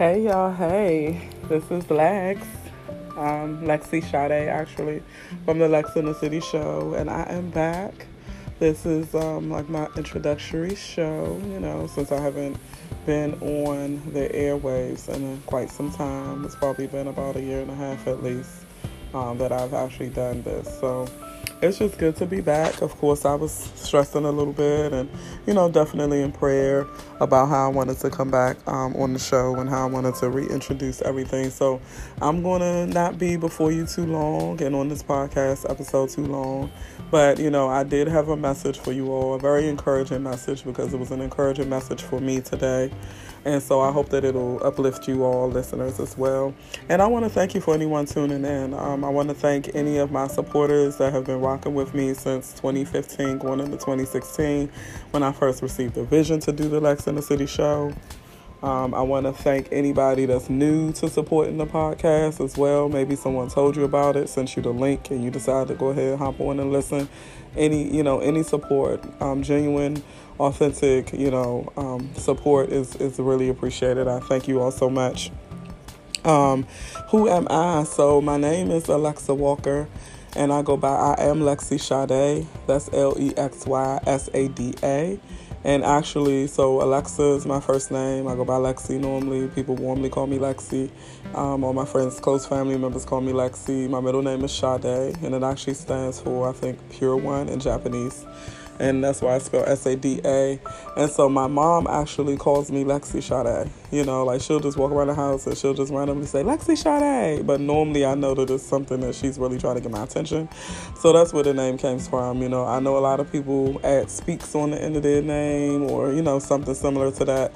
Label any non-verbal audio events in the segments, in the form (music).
Hey y'all, hey, this is Lex, um, Lexy Sada actually, from the Lex in the City show, and I am back. This is um, like my introductory show, you know, since I haven't been on the airwaves in quite some time. It's probably been about a year and a half at least um, that I've actually done this. So it's just good to be back. Of course, I was stressing a little bit and, you know, definitely in prayer about how I wanted to come back um, on the show and how I wanted to reintroduce everything. So I'm going to not be before you too long and on this podcast episode too long. But, you know, I did have a message for you all, a very encouraging message because it was an encouraging message for me today. And so I hope that it'll uplift you all listeners as well. And I want to thank you for anyone tuning in. Um, I want to thank any of my supporters that have been rocking with me since 2015, going into 2016, when I first received the vision to do the Lex in the City show. Um, I want to thank anybody that's new to supporting the podcast as well. Maybe someone told you about it, sent you the link, and you decided to go ahead, and hop on and listen. Any, you know, any support, um, genuine authentic, you know, um, support is, is really appreciated. I thank you all so much. Um, who am I? So my name is Alexa Walker, and I go by I am Lexy Sada. That's L E X Y S A D A. And actually, so Alexa is my first name. I go by Lexi normally. People warmly call me Lexi. Um, all my friends, close family members call me Lexi. My middle name is Sada, and it actually stands for, I think, Pure One in Japanese and that's why I spell S A D A. And so my mom actually calls me Lexy Sada. You know, like she'll just walk around the house and she'll just randomly say Lexy Sada. But normally I know that it's something that she's really trying to get my attention. So that's where the name came from. You know, I know a lot of people add speaks on the end of their name or you know something similar to that.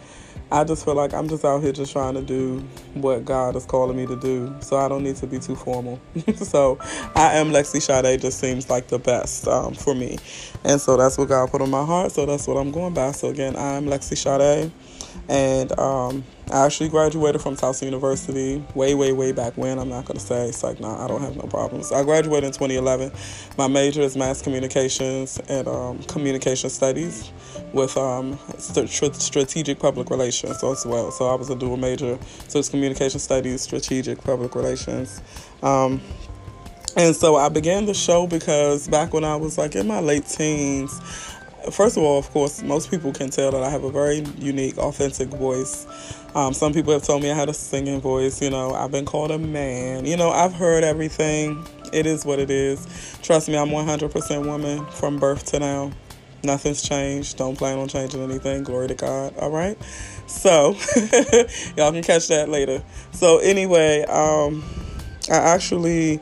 I just feel like I'm just out here just trying to do what God is calling me to do. So I don't need to be too formal. (laughs) so I am Lexy Sada just seems like the best um, for me. And so that's what God put on my heart. So that's what I'm going by. So again, I'm Lexy Sada. And um, I actually graduated from Towson University way, way, way back when. I'm not going to say. It's like, nah, I don't have no problems. I graduated in 2011. My major is mass communications and um, communication studies with um, st- strategic public relations so as well. So I was a dual major. So it's communication studies, strategic public relations. Um, and so I began the show because back when I was like in my late teens, first of all, of course, most people can tell that I have a very unique, authentic voice. Um, some people have told me I had a singing voice. You know, I've been called a man. You know, I've heard everything. It is what it is. Trust me, I'm 100% woman from birth to now. Nothing's changed. Don't plan on changing anything. Glory to God. All right. So, (laughs) y'all can catch that later. So, anyway, um, I actually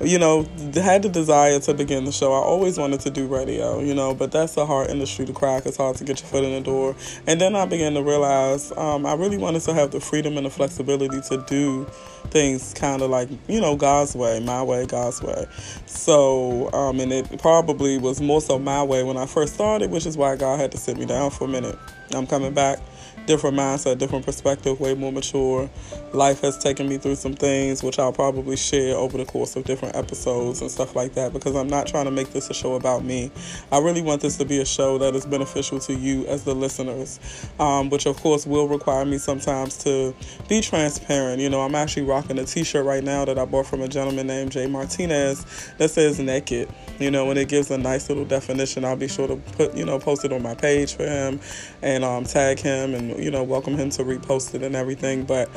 you know, had the desire to begin the show. I always wanted to do radio, you know, but that's a hard industry to crack. It's hard to get your foot in the door. And then I began to realize um, I really wanted to have the freedom and the flexibility to do things kind of like, you know, God's way, my way, God's way. So, um, and it probably was more so my way when I first started, which is why God had to sit me down for a minute. I'm coming back different mindset, different perspective, way more mature. Life has taken me through some things which I'll probably share over the course of different episodes and stuff like that because I'm not trying to make this a show about me. I really want this to be a show that is beneficial to you as the listeners, um, which of course will require me sometimes to be transparent. You know, I'm actually rocking a t shirt right now that I bought from a gentleman named Jay Martinez that says naked. You know, and it gives a nice little definition. I'll be sure to put, you know, post it on my page for him and um, tag him and you know, welcome him to repost it and everything. But,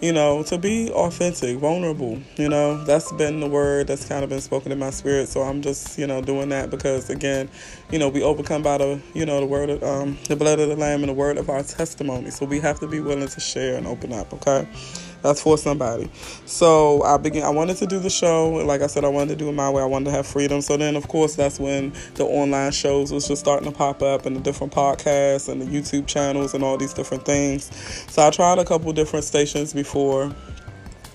you know, to be authentic, vulnerable, you know, that's been the word that's kind of been spoken in my spirit. So I'm just, you know, doing that because, again, you know, we overcome by the, you know, the word of, um, the blood of the Lamb and the word of our testimony. So we have to be willing to share and open up, okay? That's for somebody. So I began. I wanted to do the show. Like I said, I wanted to do it my way. I wanted to have freedom. So then, of course, that's when the online shows was just starting to pop up, and the different podcasts and the YouTube channels and all these different things. So I tried a couple different stations before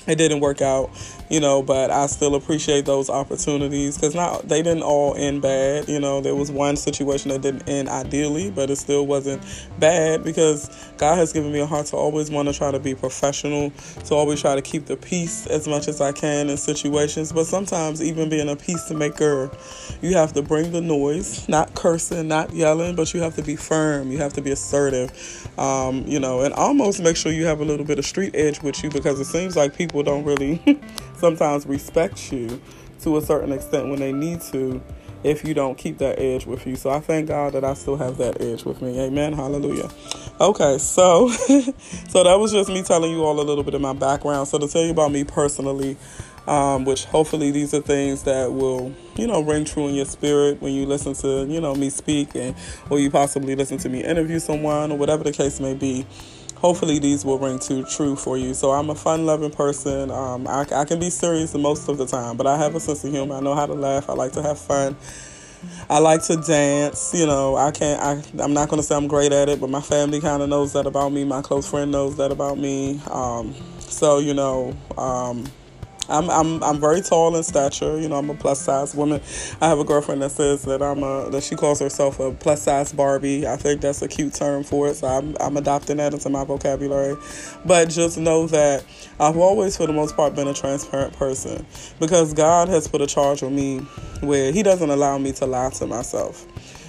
it didn't work out, you know, but I still appreciate those opportunities because not they didn't all end bad. You know, there was one situation that didn't end ideally, but it still wasn't bad because God has given me a heart to always want to try to be professional, to always try to keep the peace as much as I can in situations. But sometimes, even being a peacemaker, you have to bring the noise, not cursing, not yelling, but you have to be firm. You have to be assertive, um, you know, and almost make sure you have a little bit of street edge with you because it seems like people don't really (laughs) sometimes respect you to a certain extent when they need to if you don't keep that edge with you. So I thank God that I still have that edge with me. Amen. Hallelujah. Okay, so (laughs) so that was just me telling you all a little bit of my background. So to tell you about me personally, um, which hopefully these are things that will, you know, ring true in your spirit when you listen to, you know, me speak and or you possibly listen to me interview someone or whatever the case may be hopefully these will ring too true for you. So I'm a fun-loving person. Um, I, I can be serious most of the time, but I have a sense of humor. I know how to laugh. I like to have fun. I like to dance. You know, I can't. I, I'm not going to say I'm great at it, but my family kind of knows that about me. My close friend knows that about me. Um, so you know. Um, I'm I'm I'm very tall in stature. You know, I'm a plus size woman. I have a girlfriend that says that I'm a that she calls herself a plus size Barbie. I think that's a cute term for it. So I'm I'm adopting that into my vocabulary. But just know that I've always, for the most part, been a transparent person because God has put a charge on me where He doesn't allow me to lie to myself.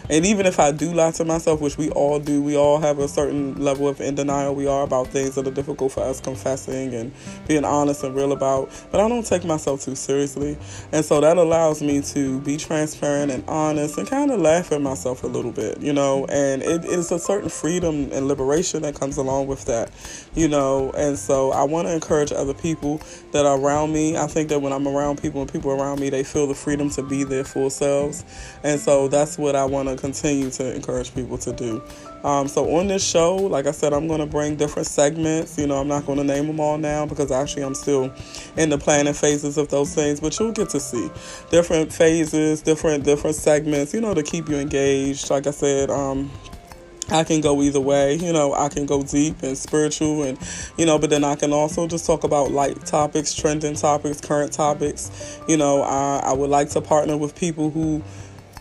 And even if I do lie to myself, which we all do, we all have a certain level of in denial we are about things that are difficult for us confessing and being honest and real about. But I don't take myself too seriously. And so that allows me to be transparent and honest and kind of laugh at myself a little bit, you know. And it is a certain freedom and liberation that comes along with that, you know. And so I want to encourage other people that are around me. I think that when I'm around people and people around me, they feel the freedom to be their full selves. And so that's what I want to continue to encourage people to do. Um, so on this show, like I said, I'm going to bring different segments. You know, I'm not going to name them all now because actually I'm still in the planning phases of those things. But you'll get to see different phases, different different segments. You know, to keep you engaged. Like I said, um, I can go either way. You know, I can go deep and spiritual, and you know, but then I can also just talk about light topics, trending topics, current topics. You know, I, I would like to partner with people who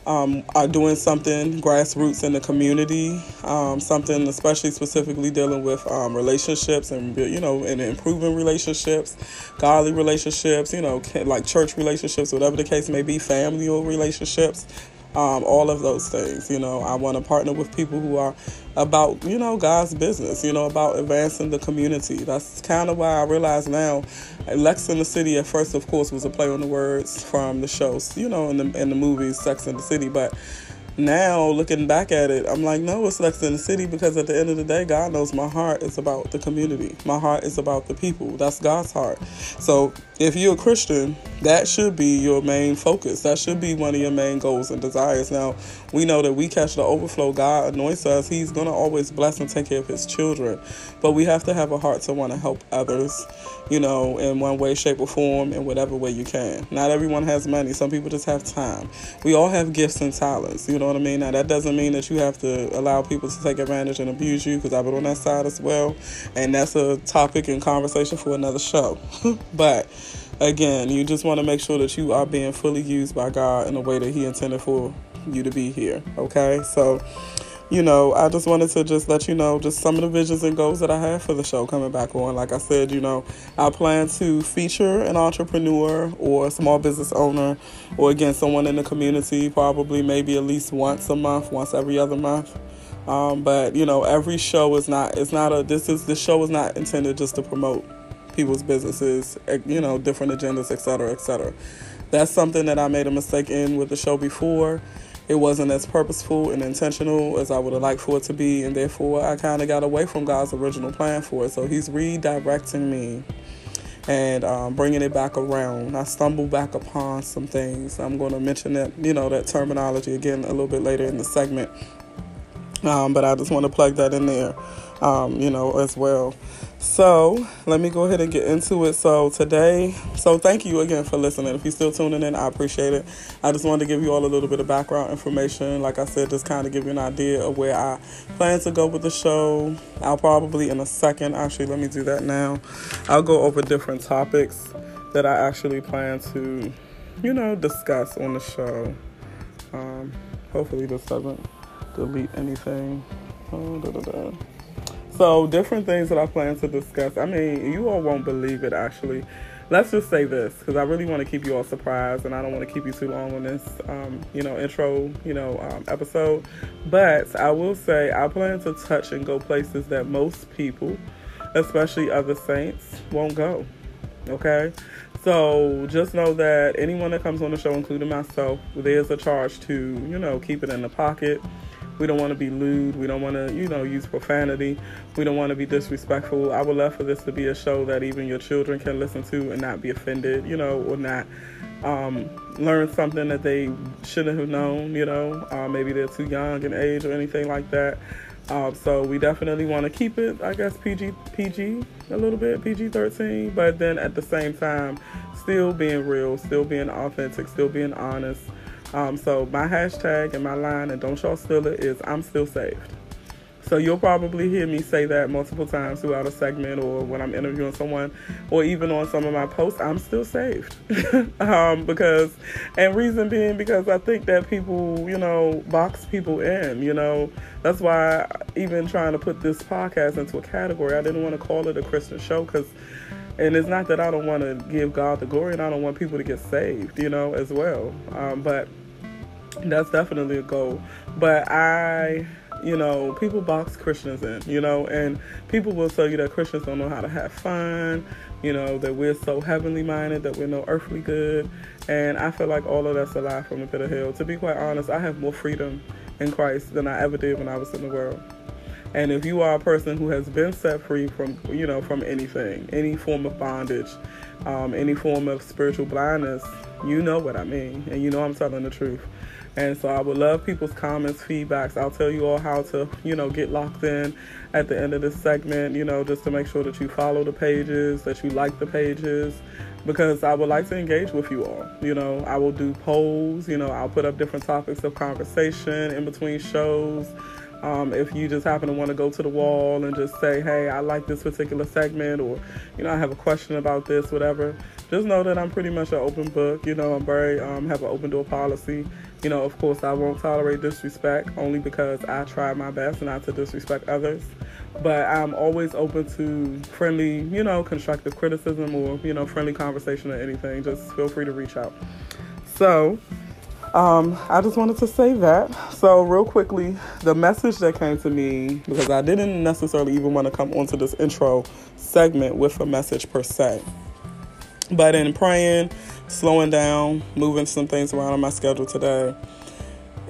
um, are doing something grassroots in the community, um, something especially specifically dealing with um, relationships and you know and improving relationships, godly relationships, you know like church relationships, whatever the case may be, familial relationships um, all of those things. You know, I want to partner with people who are about, you know, God's business, you know, about advancing the community. That's kind of why I realize now, Lex in the City at first, of course, was a play on the words from the shows, you know, in the, in the movies Sex in the City, but now looking back at it, I'm like, no, it's Lex in the City because at the end of the day, God knows my heart is about the community. My heart is about the people. That's God's heart. So if you're a Christian, that should be your main focus. That should be one of your main goals and desires. Now, we know that we catch the overflow. God anoints us. He's going to always bless and take care of his children. But we have to have a heart to want to help others, you know, in one way, shape, or form, in whatever way you can. Not everyone has money. Some people just have time. We all have gifts and talents. You know what I mean? Now, that doesn't mean that you have to allow people to take advantage and abuse you because I've been on that side as well. And that's a topic and conversation for another show. (laughs) but again, you just want to make sure that you are being fully used by God in the way that He intended for you to be here. Okay, so you know, I just wanted to just let you know just some of the visions and goals that I have for the show coming back on. Like I said, you know, I plan to feature an entrepreneur or a small business owner or again someone in the community, probably maybe at least once a month, once every other month. Um, but you know, every show is not it's not a this is the show is not intended just to promote people's businesses, eh, you know, different agendas, et cetera, et cetera. That's something that I made a mistake in with the show before. It wasn't as purposeful and intentional as I would have liked for it to be, and therefore I kind of got away from God's original plan for it. So He's redirecting me and um, bringing it back around. I stumbled back upon some things. I'm going to mention that, you know, that terminology again a little bit later in the segment. Um, but I just want to plug that in there. Um, you know, as well. So let me go ahead and get into it. So today, so thank you again for listening. If you're still tuning in, I appreciate it. I just wanted to give you all a little bit of background information. Like I said, just kind of give you an idea of where I plan to go with the show. I'll probably in a second, actually, let me do that now. I'll go over different topics that I actually plan to, you know, discuss on the show. Um, hopefully, this doesn't delete anything. Oh, da, da, da. So, different things that I plan to discuss. I mean, you all won't believe it actually. Let's just say this because I really want to keep you all surprised and I don't want to keep you too long on this, um, you know, intro, you know, um, episode. But I will say I plan to touch and go places that most people, especially other saints, won't go. Okay? So just know that anyone that comes on the show, including myself, there's a charge to, you know, keep it in the pocket we don't want to be lewd. We don't want to, you know, use profanity. We don't want to be disrespectful. I would love for this to be a show that even your children can listen to and not be offended, you know, or not um, learn something that they shouldn't have known, you know. Uh, maybe they're too young in age or anything like that. Um, so we definitely want to keep it, I guess, PG, PG a little bit, PG 13, but then at the same time, still being real, still being authentic, still being honest. Um, so my hashtag and my line, and don't y'all steal it, is I'm still saved. So you'll probably hear me say that multiple times throughout a segment or when I'm interviewing someone or even on some of my posts, I'm still saved. (laughs) um, because, and reason being because I think that people, you know, box people in, you know. That's why even trying to put this podcast into a category, I didn't want to call it a Christian show because, and it's not that I don't want to give God the glory and I don't want people to get saved, you know, as well. Um, but that's definitely a goal. But I, you know, people box Christians in, you know, and people will tell you that Christians don't know how to have fun, you know, that we're so heavenly minded, that we're no earthly good. And I feel like all of that's a lie from the pit of hell. To be quite honest, I have more freedom in Christ than I ever did when I was in the world. And if you are a person who has been set free from, you know, from anything, any form of bondage, um, any form of spiritual blindness, you know what I mean, and you know I'm telling the truth. And so I would love people's comments, feedbacks. I'll tell you all how to, you know, get locked in at the end of this segment, you know, just to make sure that you follow the pages, that you like the pages, because I would like to engage with you all. You know, I will do polls, you know, I'll put up different topics of conversation in between shows. Um, if you just happen to want to go to the wall and just say, hey, I like this particular segment, or, you know, I have a question about this, whatever, just know that I'm pretty much an open book. You know, I'm very, um, have an open door policy. You know, of course, I won't tolerate disrespect only because I try my best not to disrespect others. But I'm always open to friendly, you know, constructive criticism or, you know, friendly conversation or anything. Just feel free to reach out. So, um, I just wanted to say that. So, real quickly, the message that came to me, because I didn't necessarily even want to come onto this intro segment with a message per se. But in praying, slowing down, moving some things around on my schedule today.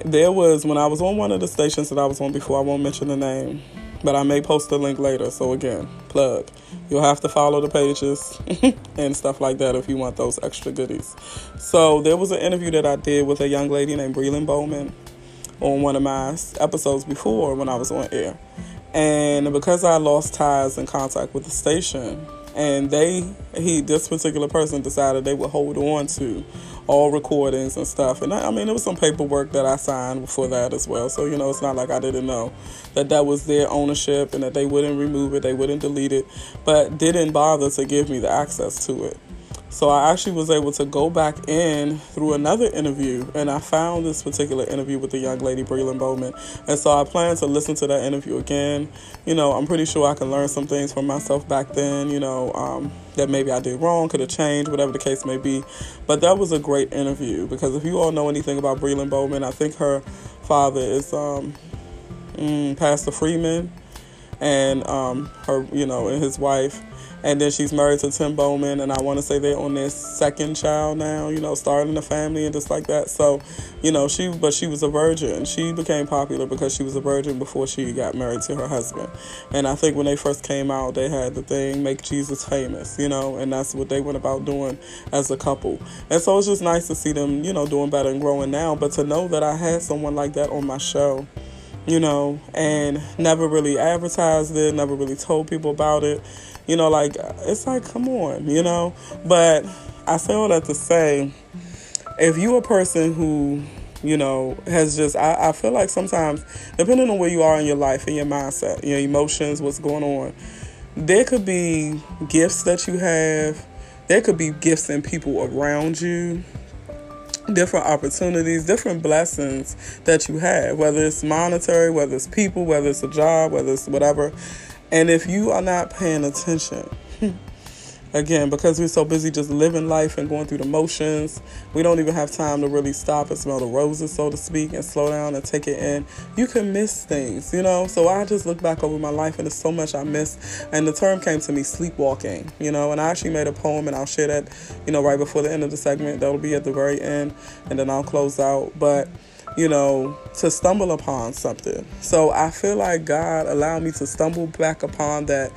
There was when I was on one of the stations that I was on before, I won't mention the name, but I may post the link later. So again, plug. You'll have to follow the pages (laughs) and stuff like that if you want those extra goodies. So there was an interview that I did with a young lady named Breland Bowman on one of my episodes before when I was on air. And because I lost ties and contact with the station, and they he this particular person decided they would hold on to all recordings and stuff. And I, I, mean there was some paperwork that i signed before that as well. So you know it's not like i didn't know that that was their ownership and that they wouldn't remove it they wouldn't delete it but didn't bother to give me the access to it so I actually was able to go back in through another interview and I found this particular interview with the young lady, Breland Bowman. And so I plan to listen to that interview again. You know, I'm pretty sure I can learn some things from myself back then, you know, um, that maybe I did wrong, could have changed, whatever the case may be. But that was a great interview because if you all know anything about Breland Bowman, I think her father is um, mm, Pastor Freeman and um, her, you know, and his wife and then she's married to Tim Bowman, and I want to say they're on their second child now. You know, starting a family and just like that. So, you know, she but she was a virgin. She became popular because she was a virgin before she got married to her husband. And I think when they first came out, they had the thing "Make Jesus Famous," you know, and that's what they went about doing as a couple. And so it's just nice to see them, you know, doing better and growing now. But to know that I had someone like that on my show you know, and never really advertised it, never really told people about it. You know, like, it's like, come on, you know? But I say all that to say, if you are a person who you know, has just, I, I feel like sometimes, depending on where you are in your life and your mindset, your emotions, what's going on, there could be gifts that you have, there could be gifts in people around you different opportunities, different blessings that you have, whether it's monetary, whether it's people, whether it's a job, whether it's whatever. And if you are not paying attention, (laughs) again, because we're so busy just living life and going through the motions, we don't even have time to really stop and smell the roses, so to speak, and slow down and take it in. You can miss things, you know? So I just look back over my life and there's so much I missed. And the term came to me sleepwalking, you know? And I actually made a poem and I'll share that, you know, right before the end of the segment. That'll be at the very end and then I'll close out. But you know, to stumble upon something. So I feel like God allowed me to stumble back upon that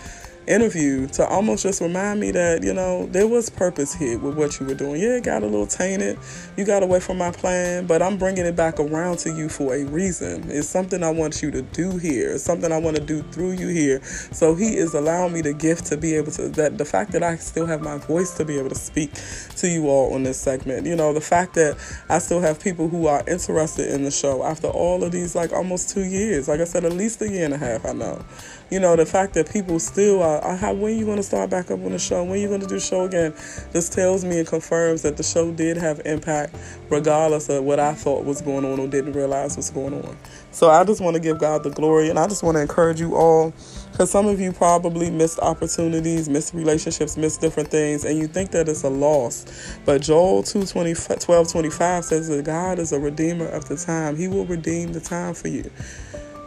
interview to almost just remind me that, you know, there was purpose here with what you were doing. Yeah, it got a little tainted. You got away from my plan, but I'm bringing it back around to you for a reason. It's something I want you to do here. It's something I want to do through you here. So he is allowing me the gift to be able to, that the fact that I still have my voice to be able to speak to you all on this segment. You know, the fact that I still have people who are interested in the show after all of these, like almost two years. Like I said, at least a year and a half, I know you know, the fact that people still are, are how, when you going to start back up on the show? When you going to do show again? This tells me and confirms that the show did have impact, regardless of what I thought was going on or didn't realize was going on. So I just want to give God the glory, and I just want to encourage you all, because some of you probably missed opportunities, missed relationships, missed different things, and you think that it's a loss. But Joel 2 20, 12 25 says that God is a redeemer of the time. He will redeem the time for you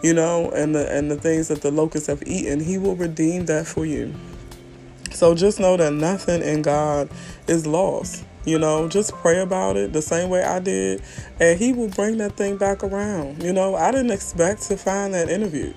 you know, and the and the things that the locusts have eaten, he will redeem that for you. So just know that nothing in God is lost. You know, just pray about it the same way I did, and he will bring that thing back around. You know, I didn't expect to find that interview.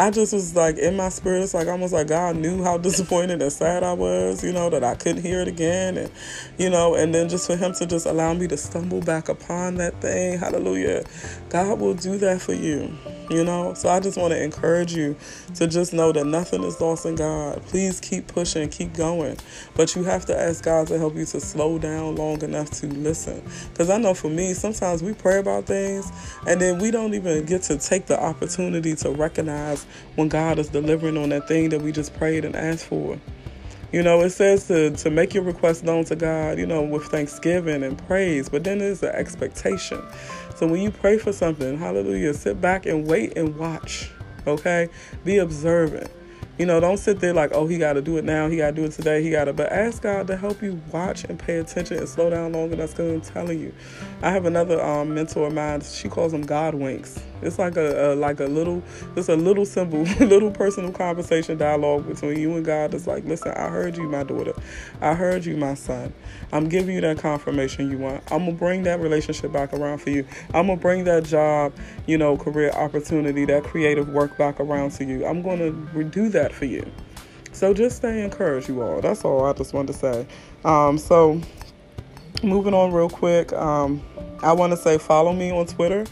I just was like in my spirit, it's like almost like God knew how (laughs) disappointed and sad I was, you know, that I couldn't hear it again. And, you know, and then just for Him to just allow me to stumble back upon that thing, hallelujah. God will do that for you, you know. So I just want to encourage you to just know that nothing is lost in God. Please keep pushing, keep going. But you have to ask God to help you to slow down long enough to listen. Because I know for me, sometimes we pray about things and then we don't even get to take the opportunity to recognize when God is delivering on that thing that we just prayed and asked for. You know, it says to, to make your request known to God, you know, with thanksgiving and praise, but then there's the expectation. So when you pray for something, hallelujah, sit back and wait and watch, okay? Be observant. You know, don't sit there like, oh, he got to do it now. He got to do it today. He got to. But ask God to help you watch and pay attention and slow down long That's Because I'm telling you, I have another um, mentor of mine. She calls them God winks. It's like a, a like a little, just a little simple, (laughs) little personal conversation dialogue between you and God. It's like, listen, I heard you, my daughter. I heard you, my son. I'm giving you that confirmation you want. I'm gonna bring that relationship back around for you. I'm gonna bring that job, you know, career opportunity, that creative work back around to you. I'm gonna do that for you. So just stay encouraged, you all. That's all I just wanted to say. Um, so moving on real quick. Um, I want to say follow me on Twitter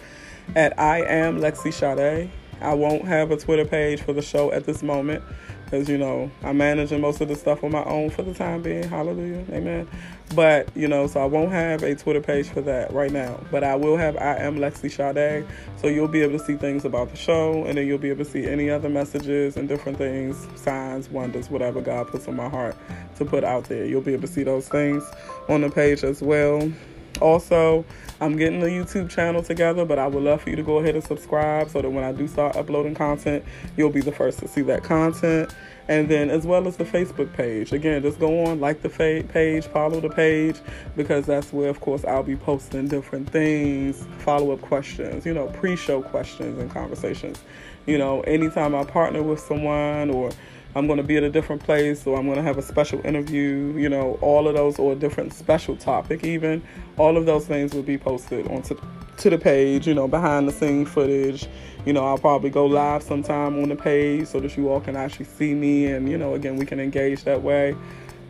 at I am Lexy Sada. I won't have a Twitter page for the show at this moment because you know I'm managing most of the stuff on my own for the time being. Hallelujah, amen. But you know, so I won't have a Twitter page for that right now. But I will have I am Lexy Sada, so you'll be able to see things about the show, and then you'll be able to see any other messages and different things, signs, wonders, whatever God puts on my heart to put out there. You'll be able to see those things on the page as well. Also, I'm getting the YouTube channel together, but I would love for you to go ahead and subscribe so that when I do start uploading content, you'll be the first to see that content. And then, as well as the Facebook page. Again, just go on, like the page, follow the page, because that's where, of course, I'll be posting different things, follow up questions, you know, pre show questions and conversations. You know, anytime I partner with someone or I'm going to be at a different place or I'm going to have a special interview, you know, all of those or a different special topic even. All of those things will be posted onto to the page, you know, behind the scene footage. You know, I'll probably go live sometime on the page so that you all can actually see me and, you know, again, we can engage that way.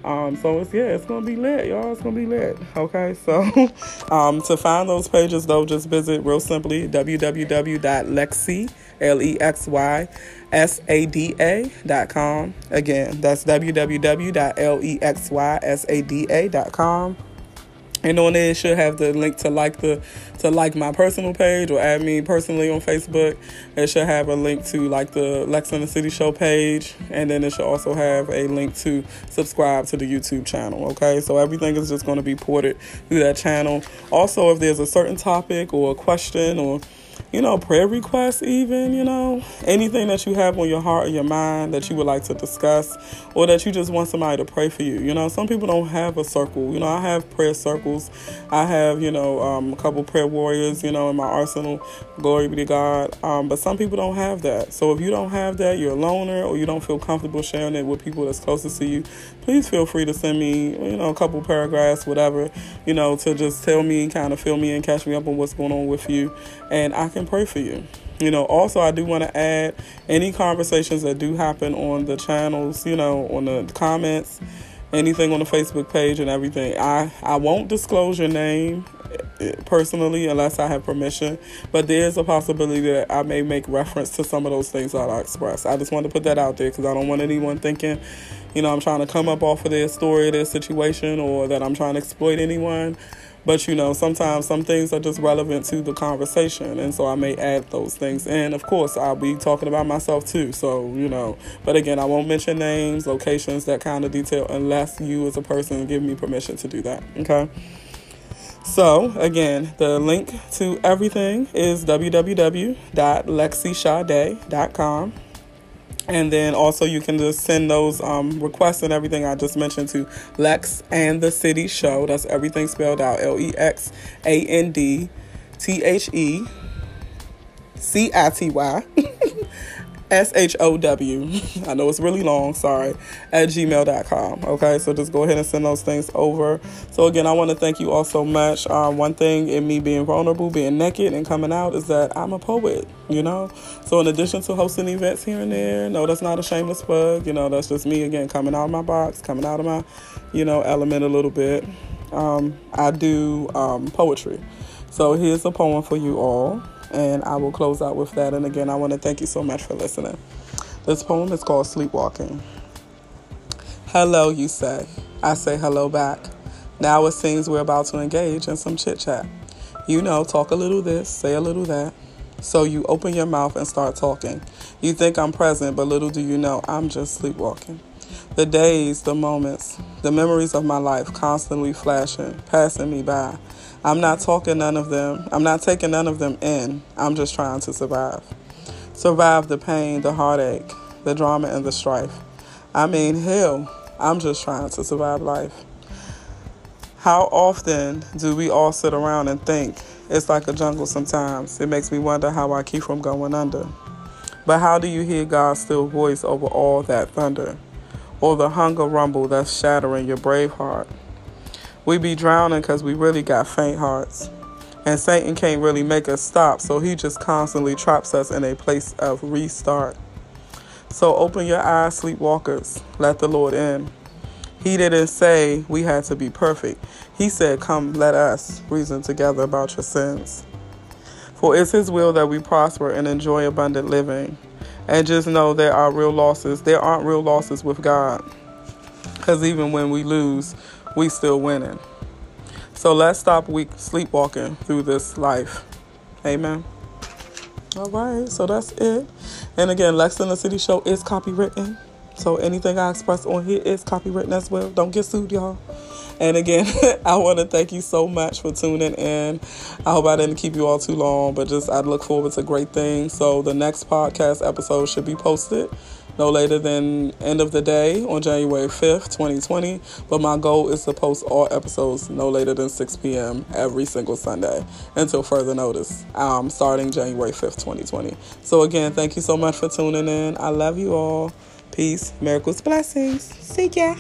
Um, so it's yeah, it's gonna be lit, y'all. It's gonna be lit. Okay, (laughs) so um, to find those pages though, just visit real simply www.lexi L E X Y S A D A dot com. Again, that's www.lexysada dot com. And on there, it should have the link to like the to like my personal page or add me personally on Facebook. It should have a link to like the Lex in the City Show page, and then it should also have a link to subscribe to the YouTube channel. Okay, so everything is just going to be ported through that channel. Also, if there's a certain topic or a question or you know, prayer requests, even, you know, anything that you have on your heart or your mind that you would like to discuss or that you just want somebody to pray for you. You know, some people don't have a circle. You know, I have prayer circles. I have, you know, um, a couple prayer warriors, you know, in my arsenal. Glory be to God. Um, but some people don't have that. So if you don't have that, you're a loner or you don't feel comfortable sharing it with people that's closest to you, please feel free to send me, you know, a couple paragraphs, whatever, you know, to just tell me, and kind of fill me and catch me up on what's going on with you. And I can pray for you. You know, also, I do want to add any conversations that do happen on the channels, you know, on the comments, anything on the Facebook page and everything. I, I won't disclose your name personally unless I have permission, but there is a possibility that I may make reference to some of those things that I express. I just want to put that out there because I don't want anyone thinking, you know, I'm trying to come up off of their story, their situation, or that I'm trying to exploit anyone. But you know, sometimes some things are just relevant to the conversation, and so I may add those things. And of course, I'll be talking about myself too. So you know, but again, I won't mention names, locations, that kind of detail, unless you as a person give me permission to do that. Okay. So, again, the link to everything is www.lexysada.com. And then also you can just send those um, requests and everything I just mentioned to Lex and the City Show. That's everything spelled out L E X A N D T H E C I T Y (laughs) S H O W. (laughs) I know it's really long, sorry, at gmail.com. Okay, so just go ahead and send those things over. So, again, I want to thank you all so much. Uh, one thing in me being vulnerable, being naked, and coming out is that I'm a poet, you know? So, in addition to hosting events here and there, no, that's not a shameless plug. You know, that's just me, again, coming out of my box, coming out of my, you know, element a little bit. Um, I do um, poetry. So, here's a poem for you all. And I will close out with that. And again, I want to thank you so much for listening. This poem is called Sleepwalking. Hello, you say. I say hello back. Now it seems we're about to engage in some chit chat. You know, talk a little this, say a little that. So you open your mouth and start talking. You think I'm present, but little do you know, I'm just sleepwalking. The days, the moments, the memories of my life constantly flashing, passing me by. I'm not talking none of them. I'm not taking none of them in. I'm just trying to survive. Survive the pain, the heartache, the drama, and the strife. I mean, hell, I'm just trying to survive life. How often do we all sit around and think it's like a jungle sometimes? It makes me wonder how I keep from going under. But how do you hear God's still voice over all that thunder? Or the hunger rumble that's shattering your brave heart? We be drowning because we really got faint hearts. And Satan can't really make us stop, so he just constantly traps us in a place of restart. So open your eyes, sleepwalkers. Let the Lord in. He didn't say we had to be perfect. He said, Come, let us reason together about your sins. For it's His will that we prosper and enjoy abundant living. And just know there are real losses. There aren't real losses with God. Because even when we lose, we still winning. So let's stop weak sleepwalking through this life. Amen. All right, so that's it. And again, Lex in the City Show is copywritten. So anything I express on here is copywritten as well. Don't get sued, y'all. And again, (laughs) I want to thank you so much for tuning in. I hope I didn't keep you all too long, but just I look forward to great things. So the next podcast episode should be posted no later than end of the day on January 5th, 2020. But my goal is to post all episodes no later than 6 p.m. every single Sunday until further notice, um, starting January 5th, 2020. So again, thank you so much for tuning in. I love you all. Peace, miracles, blessings. See ya.